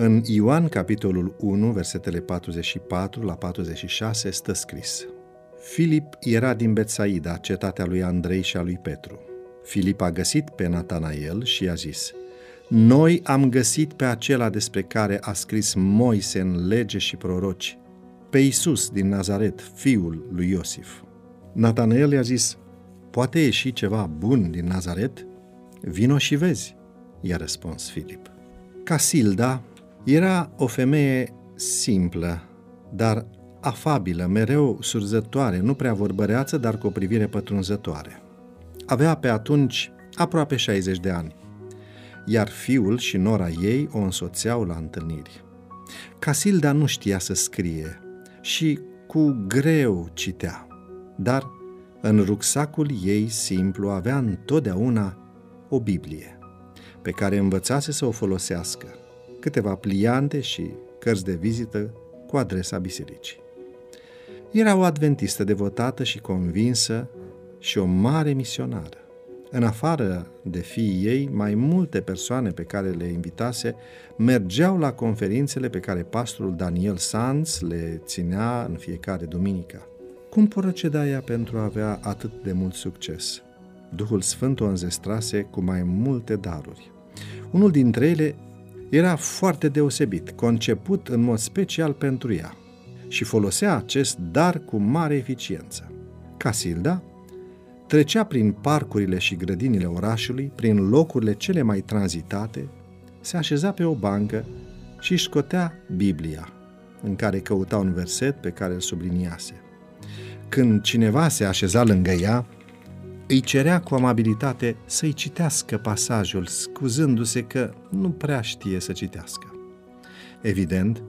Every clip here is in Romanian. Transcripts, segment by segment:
În Ioan, capitolul 1, versetele 44 la 46, stă scris Filip era din Betsaida, cetatea lui Andrei și a lui Petru. Filip a găsit pe Natanael și i-a zis Noi am găsit pe acela despre care a scris Moise în lege și proroci, pe Isus din Nazaret, fiul lui Iosif. Natanael i-a zis Poate ieși ceva bun din Nazaret? Vino și vezi, i-a răspuns Filip. Casilda era o femeie simplă, dar afabilă, mereu surzătoare, nu prea vorbăreață, dar cu o privire pătrunzătoare. Avea pe atunci aproape 60 de ani, iar fiul și nora ei o însoțeau la întâlniri. Casilda nu știa să scrie și cu greu citea, dar în rucsacul ei simplu avea întotdeauna o Biblie, pe care învățase să o folosească, câteva pliante și cărți de vizită cu adresa bisericii. Era o adventistă devotată și convinsă și o mare misionară. În afară de fiii ei, mai multe persoane pe care le invitase mergeau la conferințele pe care pastorul Daniel Sanz le ținea în fiecare duminică. Cum proceda ea pentru a avea atât de mult succes? Duhul Sfânt o înzestrase cu mai multe daruri. Unul dintre ele era foarte deosebit, conceput în mod special pentru ea și folosea acest dar cu mare eficiență. Casilda trecea prin parcurile și grădinile orașului, prin locurile cele mai tranzitate, se așeza pe o bancă și își scotea Biblia, în care căuta un verset pe care îl subliniase. Când cineva se așeza lângă ea, îi cerea cu amabilitate să-i citească pasajul, scuzându-se că nu prea știe să citească. Evident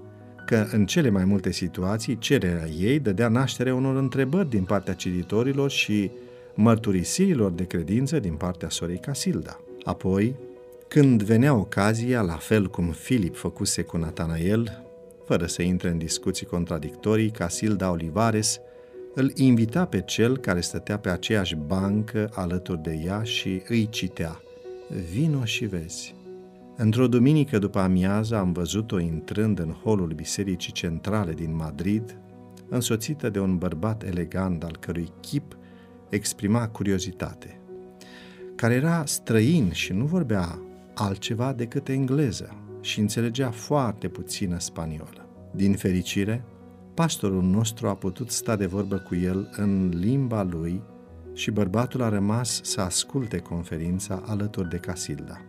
că în cele mai multe situații cererea ei dădea naștere unor întrebări din partea cititorilor și mărturisirilor de credință din partea sorei Casilda. Apoi, când venea ocazia, la fel cum Filip făcuse cu Natanael, fără să intre în discuții contradictorii, Casilda Olivares îl invita pe cel care stătea pe aceeași bancă alături de ea și îi citea. Vino și vezi. Într-o duminică după amiază am văzut-o intrând în holul bisericii centrale din Madrid, însoțită de un bărbat elegant al cărui chip exprima curiozitate, care era străin și nu vorbea altceva decât engleză și înțelegea foarte puțină spaniolă. Din fericire, pastorul nostru a putut sta de vorbă cu el în limba lui și bărbatul a rămas să asculte conferința alături de Casilda.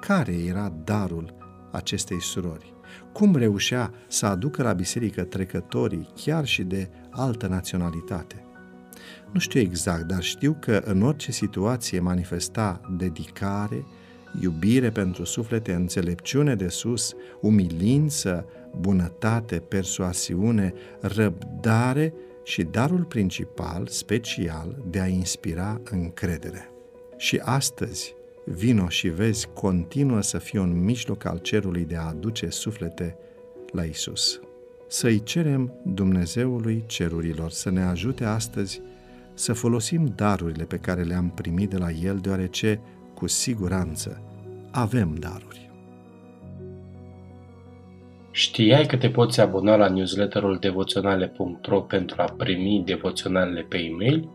Care era darul acestei surori? Cum reușea să aducă la biserică trecătorii, chiar și de altă naționalitate? Nu știu exact, dar știu că în orice situație manifesta dedicare, iubire pentru suflete, înțelepciune de sus, umilință, bunătate, persoasiune, răbdare și darul principal, special, de a inspira încredere. Și astăzi, vino și vezi, continuă să fie un mijloc al cerului de a aduce suflete la Isus. Să-i cerem Dumnezeului cerurilor să ne ajute astăzi să folosim darurile pe care le-am primit de la El, deoarece, cu siguranță, avem daruri. Știai că te poți abona la newsletterul devoționale.ro pentru a primi devoționalele pe e-mail?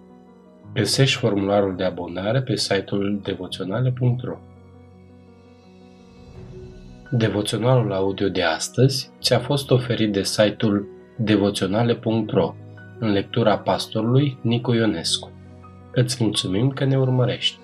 Găsești formularul de abonare pe site-ul devoționale.ro Devoționalul audio de astăzi ți-a fost oferit de site-ul devoționale.ro în lectura pastorului Nicu Ionescu. Îți mulțumim că ne urmărești!